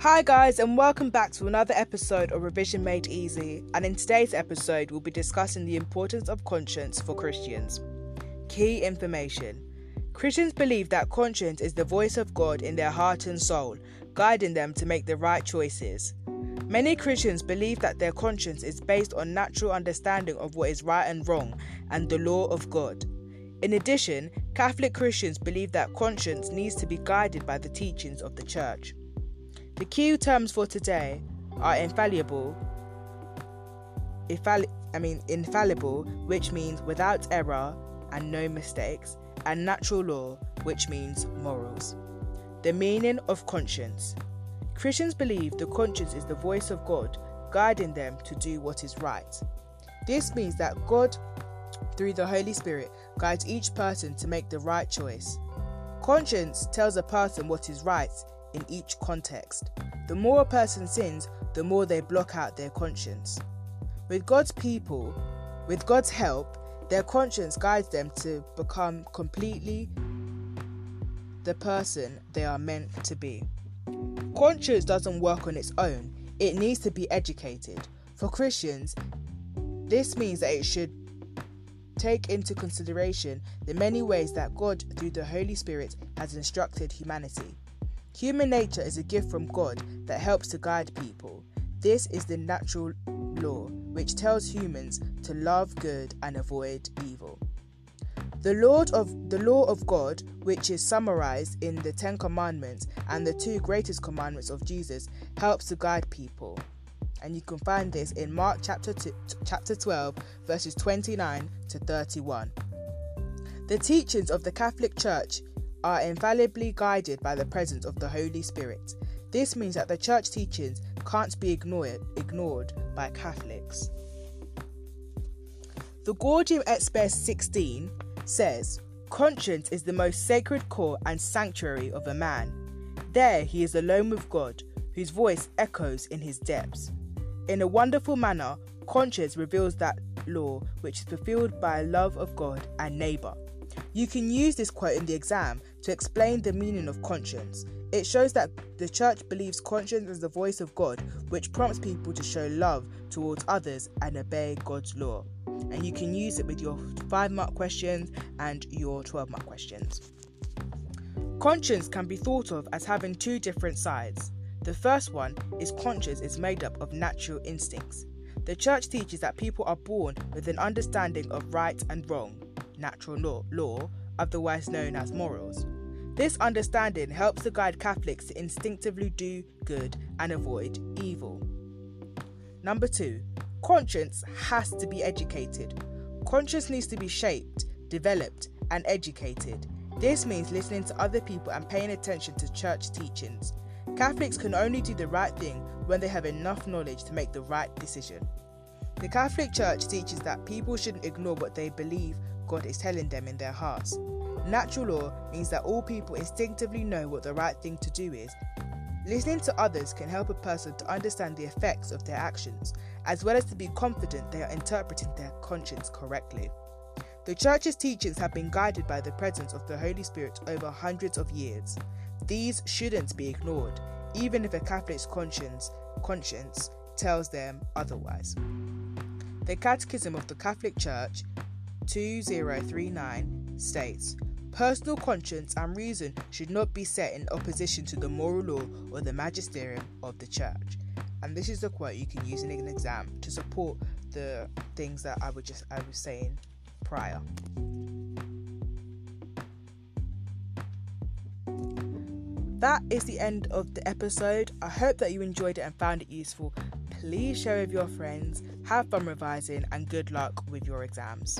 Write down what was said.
Hi, guys, and welcome back to another episode of Revision Made Easy. And in today's episode, we'll be discussing the importance of conscience for Christians. Key information Christians believe that conscience is the voice of God in their heart and soul, guiding them to make the right choices. Many Christians believe that their conscience is based on natural understanding of what is right and wrong and the law of God. In addition, Catholic Christians believe that conscience needs to be guided by the teachings of the Church. The key terms for today are infallible, infalli- I mean infallible, which means without error and no mistakes, and natural law, which means morals. The meaning of conscience. Christians believe the conscience is the voice of God, guiding them to do what is right. This means that God, through the Holy Spirit, guides each person to make the right choice. Conscience tells a person what is right in each context. The more a person sins, the more they block out their conscience. With God's people, with God's help, their conscience guides them to become completely the person they are meant to be. Conscience doesn't work on its own, it needs to be educated. For Christians, this means that it should take into consideration the many ways that God, through the Holy Spirit, has instructed humanity. Human nature is a gift from God that helps to guide people. This is the natural law, which tells humans to love good and avoid evil. The Lord of the law of God, which is summarized in the 10 commandments and the two greatest commandments of Jesus, helps to guide people. And you can find this in Mark chapter two, chapter 12 verses 29 to 31. The teachings of the Catholic Church are infallibly guided by the presence of the Holy Spirit. This means that the church teachings can't be ignored, ignored by Catholics. The Gaudium et Spes 16 says, Conscience is the most sacred core and sanctuary of a man. There he is alone with God, whose voice echoes in his depths. In a wonderful manner, conscience reveals that law which is fulfilled by love of God and neighbour. You can use this quote in the exam to explain the meaning of conscience. It shows that the church believes conscience is the voice of God, which prompts people to show love towards others and obey God's law. And you can use it with your 5 mark questions and your 12 mark questions. Conscience can be thought of as having two different sides. The first one is conscience is made up of natural instincts. The church teaches that people are born with an understanding of right and wrong, natural law, law, otherwise known as morals. This understanding helps to guide Catholics to instinctively do good and avoid evil. Number two, conscience has to be educated. Conscience needs to be shaped, developed, and educated. This means listening to other people and paying attention to church teachings. Catholics can only do the right thing when they have enough knowledge to make the right decision. The Catholic Church teaches that people shouldn't ignore what they believe God is telling them in their hearts. Natural law means that all people instinctively know what the right thing to do is. Listening to others can help a person to understand the effects of their actions, as well as to be confident they are interpreting their conscience correctly. The Church's teachings have been guided by the presence of the Holy Spirit over hundreds of years. These shouldn't be ignored, even if a Catholic's conscience, conscience tells them otherwise. The Catechism of the Catholic Church 2039 states Personal conscience and reason should not be set in opposition to the moral law or the magisterium of the church. And this is the quote you can use in an exam to support the things that I was just I was saying prior. That is the end of the episode. I hope that you enjoyed it and found it useful. Please share with your friends, have fun revising, and good luck with your exams.